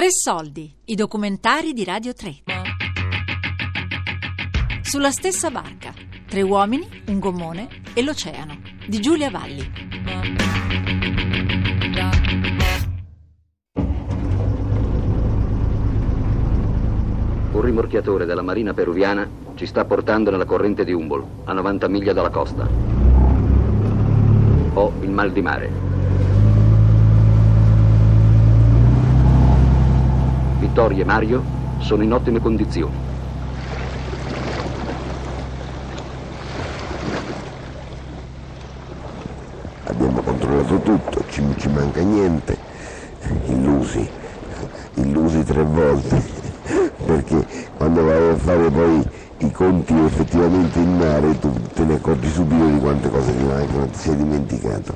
Tre soldi, i documentari di Radio 3. Sulla stessa barca, tre uomini, un gommone e l'oceano, di Giulia Valli. Un rimorchiatore della marina peruviana ci sta portando nella corrente di Humboldt, a 90 miglia dalla costa. Ho il mal di mare. Vittorio e Mario sono in ottime condizioni. Abbiamo controllato tutto, ci, ci manca niente. Illusi, illusi tre volte, perché quando vai a fare poi i conti effettivamente in mare tu te ne accorgi subito di quante cose ti mancano, ti sei dimenticato.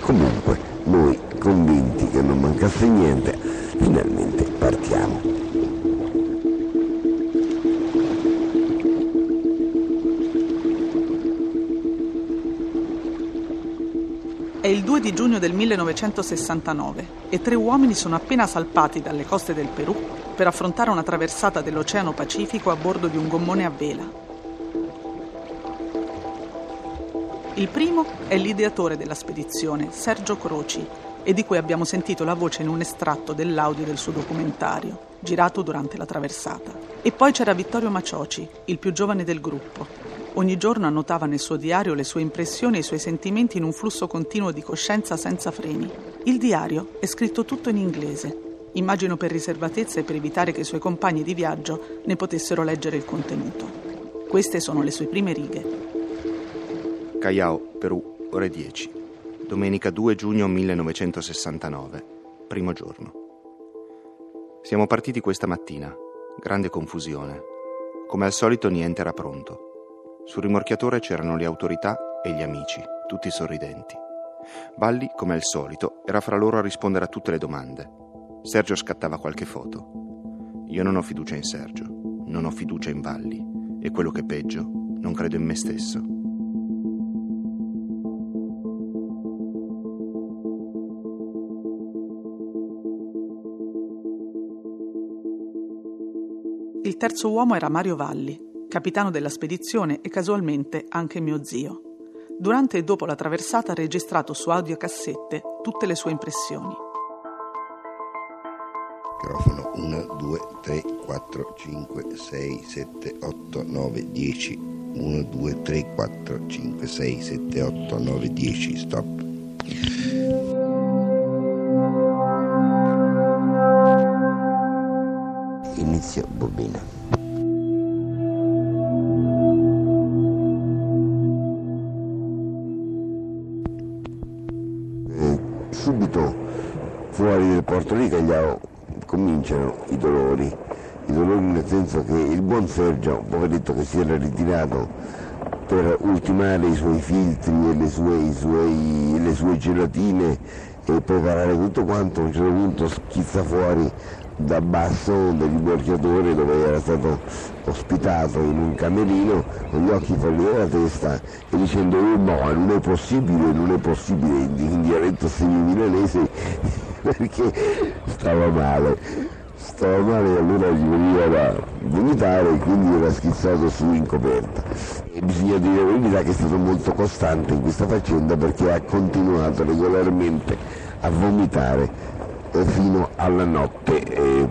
Comunque, noi convinti che non mancasse niente, finalmente partiamo. È il 2 di giugno del 1969 e tre uomini sono appena salpati dalle coste del Perù per affrontare una traversata dell'Oceano Pacifico a bordo di un gommone a vela. Il primo è l'ideatore della spedizione, Sergio Croci, e di cui abbiamo sentito la voce in un estratto dell'audio del suo documentario, girato durante la traversata. E poi c'era Vittorio Macioci, il più giovane del gruppo, Ogni giorno annotava nel suo diario le sue impressioni e i suoi sentimenti in un flusso continuo di coscienza senza freni. Il diario è scritto tutto in inglese, immagino per riservatezza e per evitare che i suoi compagni di viaggio ne potessero leggere il contenuto. Queste sono le sue prime righe. Callao, Perù, ore 10. Domenica 2 giugno 1969, primo giorno. Siamo partiti questa mattina. Grande confusione. Come al solito niente era pronto. Sul rimorchiatore c'erano le autorità e gli amici, tutti sorridenti. Valli, come al solito, era fra loro a rispondere a tutte le domande. Sergio scattava qualche foto. Io non ho fiducia in Sergio, non ho fiducia in Valli e quello che è peggio, non credo in me stesso. Il terzo uomo era Mario Valli, capitano della spedizione e casualmente anche mio zio. Durante e dopo la traversata ha registrato su audiocassette tutte le sue impressioni. Microfono 1, 2, 3, 4, 5, 6, 7, 8, 9, 10. 1, 2, 3, 4, 5, 6, 7, 8, 9, 10. Stop. Inizio bobina. subito fuori del Porto Rica cominciano i dolori, i dolori nel senso che il buon Sergio, poveretto che si era ritirato per ultimare i suoi filtri e le sue, suoi, le sue gelatine e preparare tutto quanto, a un certo punto schizza fuori da basso del rimorchiatore dove era stato ospitato in un camerino con gli occhi fuori dalla testa e dicendo oh no, non è possibile, non è possibile in dialetto semi-milanese perché stava male. Stava male e allora gli veniva da vomitare e quindi era schizzato su in coperta. E bisogna dire la verità che è stato molto costante in questa faccenda perché ha continuato regolarmente a vomitare fino alla notte eh,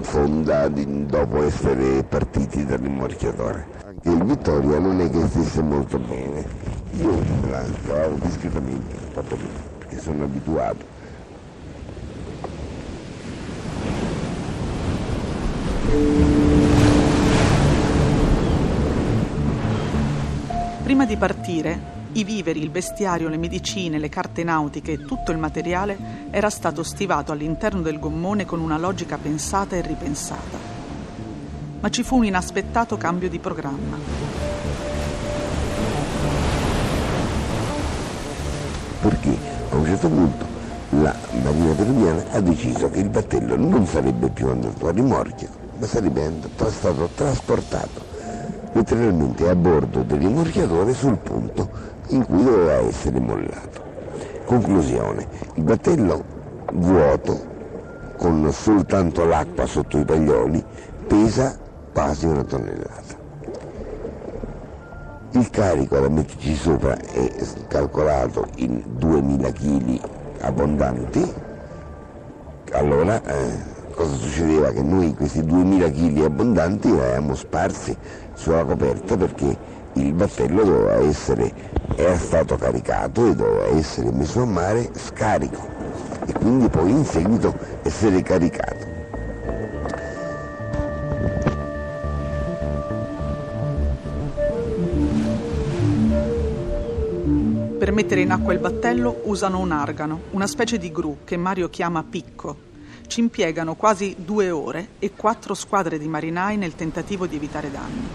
fonda dopo essere partiti dal rimorchiatore. Anche il Vittoria non è che stesse molto bene, io la cavavo discretamente, proprio perché sono abituato. Prima di partire, i viveri, il bestiario, le medicine, le carte nautiche e tutto il materiale era stato stivato all'interno del gommone con una logica pensata e ripensata. Ma ci fu un inaspettato cambio di programma. Perché a un certo punto la Marina Peruviana ha deciso che il battello non sarebbe più andato a rimorchio, ma sarebbe stato trasportato letteralmente a bordo del rimorchiatore sul punto in cui doveva essere mollato. Conclusione, il battello vuoto, con soltanto l'acqua sotto i paglioli, pesa quasi una tonnellata. Il carico da metterci sopra è calcolato in 2000 kg abbondanti. Allora eh, cosa succedeva? Che noi questi 2000 kg abbondanti li avevamo sparsi sulla coperta perché il battello doveva essere, era stato caricato e doveva essere messo a mare scarico e quindi poi in seguito essere caricato. Per mettere in acqua il battello usano un argano, una specie di gru che Mario chiama picco. Ci impiegano quasi due ore e quattro squadre di marinai nel tentativo di evitare danni.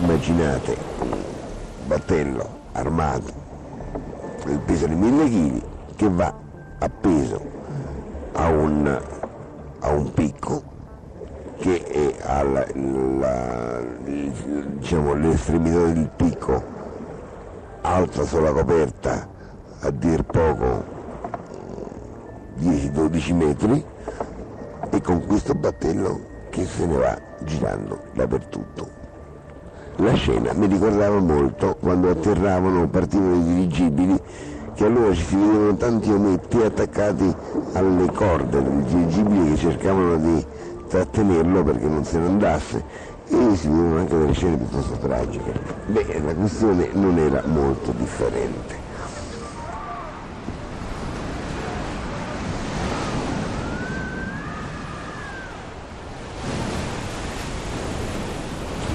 Immaginate un battello armato del peso di mille kg che va appeso a un, a un picco che è alla, la, diciamo, l'estremità del picco alta sulla coperta a dir poco 10-12 metri e con questo battello che se ne va girando dappertutto. La scena mi ricordava molto quando atterravano, partivano i dirigibili, che allora ci si vedevano tanti ometti attaccati alle corde del dirigibile che cercavano di trattenerlo perché non se ne andasse e si vedono anche delle scene piuttosto tragiche. Beh, la questione non era molto differente.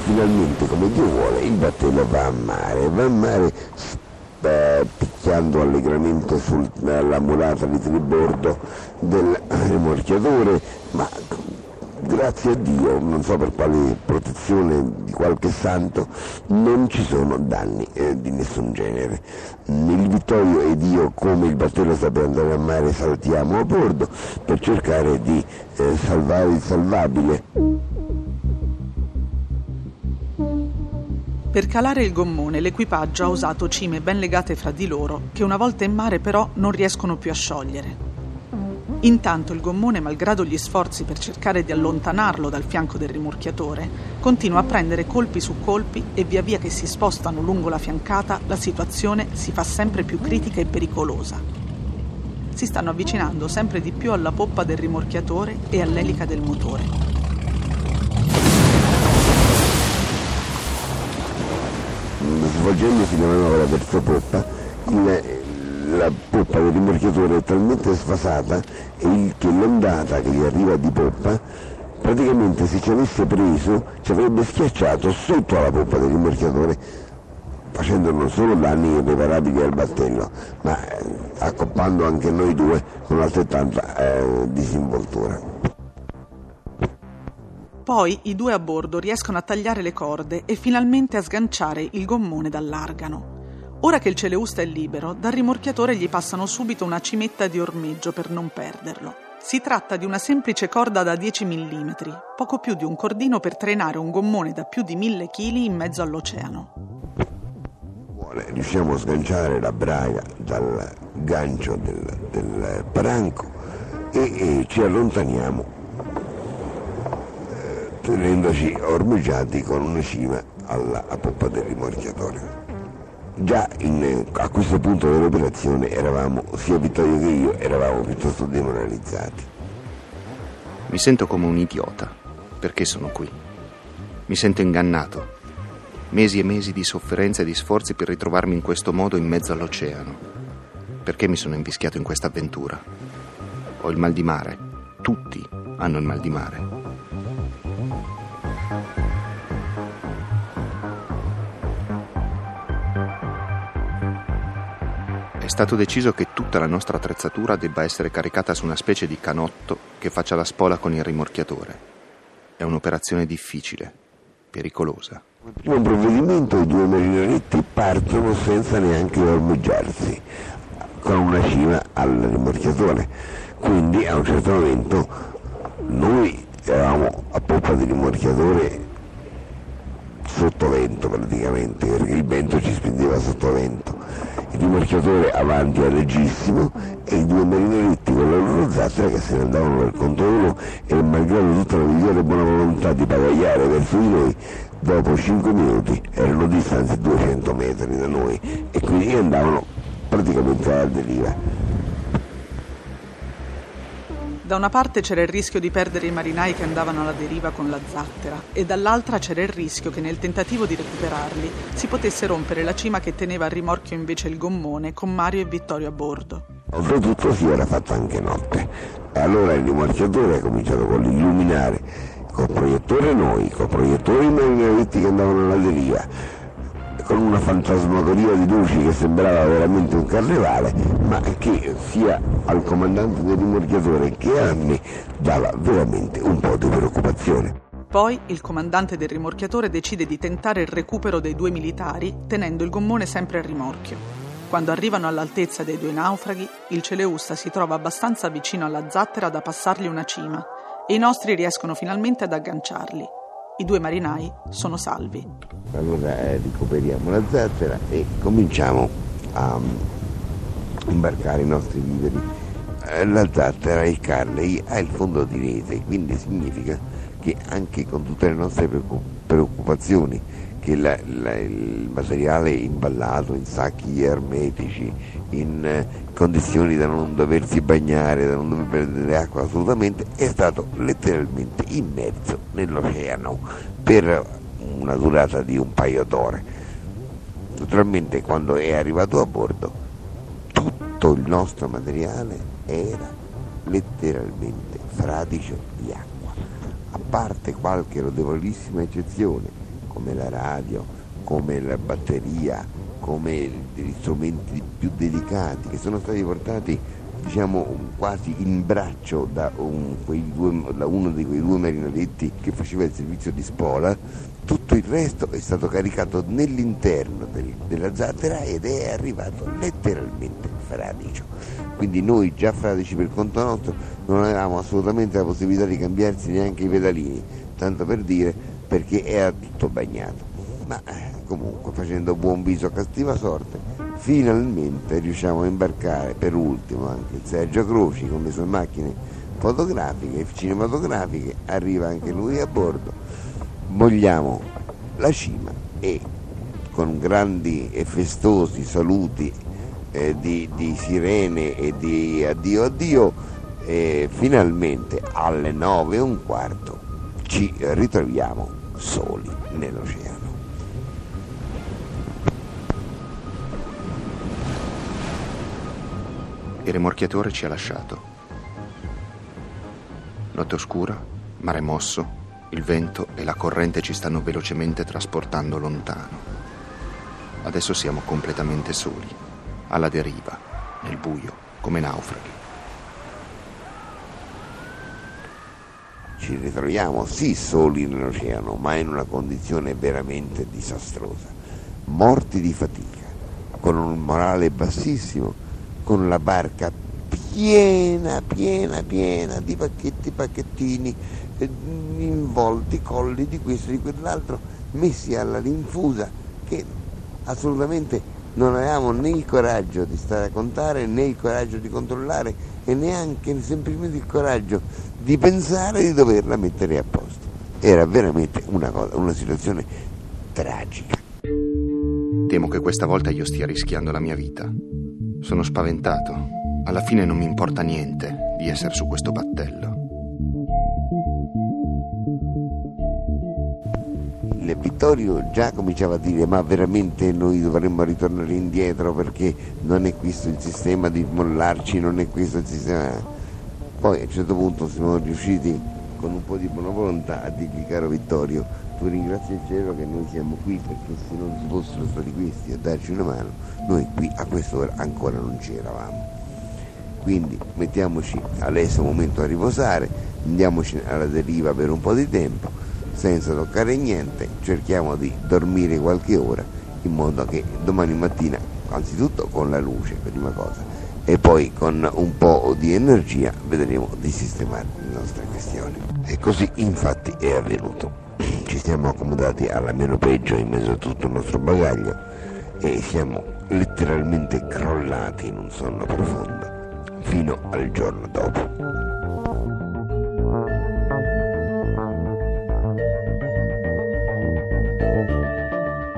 Finalmente, come Dio vuole, il battello va a mare, va a mare eh, picchiando allegramente sulla mulata di tribordo del rimorchiatore, ma grazie a Dio, non so per quale protezione di qualche santo, non ci sono danni eh, di nessun genere. Il Vittorio ed io, come il battello sta per andare a mare, saltiamo a bordo per cercare di eh, salvare il salvabile. Per calare il gommone l'equipaggio ha usato cime ben legate fra di loro, che una volta in mare però non riescono più a sciogliere. Intanto il gommone, malgrado gli sforzi per cercare di allontanarlo dal fianco del rimorchiatore, continua a prendere colpi su colpi e via via che si spostano lungo la fiancata la situazione si fa sempre più critica e pericolosa. Si stanno avvicinando sempre di più alla poppa del rimorchiatore e all'elica del motore. Svolgendosi la manovra verso poppa, il la poppa del rimorchiatore è talmente sfasata che l'ondata che gli arriva di poppa praticamente se ci avesse preso ci avrebbe schiacciato sotto alla poppa del rimorchiatore facendo non solo danni irreparabili al battello ma eh, accoppando anche noi due con altrettanta eh, disinvoltura. Poi i due a bordo riescono a tagliare le corde e finalmente a sganciare il gommone dall'argano. Ora che il Celeusta è libero, dal rimorchiatore gli passano subito una cimetta di ormeggio per non perderlo. Si tratta di una semplice corda da 10 mm, poco più di un cordino per trainare un gommone da più di 1000 kg in mezzo all'oceano. Riusciamo a sganciare la braga dal gancio del, del branco e, e, ci allontaniamo eh, tenendoci ormeggiati con una cima alla poppa del rimorchiatore. Già in, a questo punto dell'operazione eravamo, sia Vittorio che io, eravamo piuttosto demoralizzati. Mi sento come un idiota. Perché sono qui? Mi sento ingannato. Mesi e mesi di sofferenza e di sforzi per ritrovarmi in questo modo in mezzo all'oceano. Perché mi sono invischiato in questa avventura? Ho il mal di mare. Tutti hanno il mal di mare. Stato deciso che tutta la nostra attrezzatura debba essere caricata su una specie di canotto che faccia la spola con il rimorchiatore. È un'operazione difficile, pericolosa. Un provvedimento i due marinaretti partono senza neanche ormeggiarsi, con una cima al rimorchiatore. Quindi a un certo momento noi eravamo a poppa di rimorchiatore sotto vento praticamente, perché il vento ci spingeva sotto il rimorchiatore avanti allegissimo e i due marineretti con la loro zattera che se ne andavano per conto loro e malgrado tutta la migliore buona volontà di bagagliare verso di noi dopo 5 minuti erano distanti 200 metri da noi e quindi andavano praticamente alla deriva. Da una parte c'era il rischio di perdere i marinai che andavano alla deriva con la zattera e dall'altra c'era il rischio che nel tentativo di recuperarli si potesse rompere la cima che teneva a rimorchio invece il gommone con Mario e Vittorio a bordo. Oltretutto si era fatto anche notte e allora il rimorchiatore ha cominciato con l'illuminare col proiettore noi, col proiettore i marineretti che andavano alla deriva con una fantasmagoria di luci che sembrava veramente un carnevale, ma che sia al comandante del rimorchiatore che a me dava veramente un po' di preoccupazione. Poi il comandante del rimorchiatore decide di tentare il recupero dei due militari tenendo il gommone sempre a rimorchio. Quando arrivano all'altezza dei due naufraghi, il Celeusta si trova abbastanza vicino alla zattera da passargli una cima e i nostri riescono finalmente ad agganciarli. I due marinai sono salvi. Allora eh, recuperiamo la zattera e cominciamo a um, imbarcare i nostri viveri. Eh, la zattera, il Carley, ha il fondo di rete, quindi significa che anche con tutte le nostre preoccupazioni che la, la, il materiale imballato in sacchi ermetici, in eh, condizioni da non doversi bagnare, da non dover perdere acqua assolutamente, è stato letteralmente immerso nell'oceano per una durata di un paio d'ore. Naturalmente quando è arrivato a bordo tutto il nostro materiale era letteralmente fradicio di acqua, a parte qualche lodevolissima eccezione come la radio, come la batteria, come gli strumenti più delicati che sono stati portati diciamo quasi in braccio da, un, due, da uno di quei due marinaretti che faceva il servizio di spola, tutto il resto è stato caricato nell'interno del, della zattera ed è arrivato letteralmente fradicio. Quindi noi già fradici per conto nostro non avevamo assolutamente la possibilità di cambiarsi neanche i pedalini, tanto per dire perché era tutto bagnato. Ma eh, comunque facendo buon viso a cattiva sorte, finalmente riusciamo a imbarcare per ultimo anche Sergio Croci con le sue macchine fotografiche e cinematografiche, arriva anche lui a bordo, vogliamo la cima e con grandi e festosi saluti eh, di, di, sirene e di addio addio, eh, finalmente alle nove e un quarto ci ritroviamo soli nell'oceano. Il rimorchiatore ci ha lasciato. Notte oscura, mare mosso, il vento e la corrente ci stanno velocemente trasportando lontano. Adesso siamo completamente soli, alla deriva, nel buio, come naufraghi. Ci ritroviamo sì soli nell'oceano, ma in una condizione veramente disastrosa, morti di fatica, con un morale bassissimo, con la barca piena, piena, piena di pacchetti, pacchettini, eh, involti, colli di questo e di quell'altro, messi alla rinfusa, che assolutamente non avevamo né il coraggio di stare a contare né il coraggio di controllare e neanche semplicemente il coraggio di pensare di doverla mettere a posto. Era veramente una, cosa, una situazione tragica. Temo che questa volta io stia rischiando la mia vita. Sono spaventato. Alla fine non mi importa niente di essere su questo battello. il Vittorio già cominciava a dire ma veramente noi dovremmo ritornare indietro perché non è questo il sistema di mollarci, non è questo il sistema. Poi a un certo punto siamo riusciti con un po' di buona volontà a dirgli caro Vittorio, tu ringrazia il cielo che noi siamo qui perché se non ci fossero stati questi a darci una mano, noi qui a quest'ora ancora non c'eravamo. Quindi mettiamoci adesso un momento a riposare, andiamoci alla deriva per un po' di tempo senza toccare niente, cerchiamo di dormire qualche ora in modo che domani mattina, anzitutto con la luce, prima cosa, e poi con un po' di energia vedremo di sistemare le nostre questioni. E così infatti è avvenuto. Ci siamo accomodati alla meno peggio in mezzo a tutto il nostro bagaglio e siamo letteralmente crollati in un sonno profondo, fino al giorno dopo.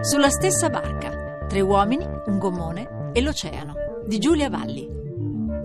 Sulla stessa barca, tre uomini, un gommone e l'oceano, di Giulia Valli.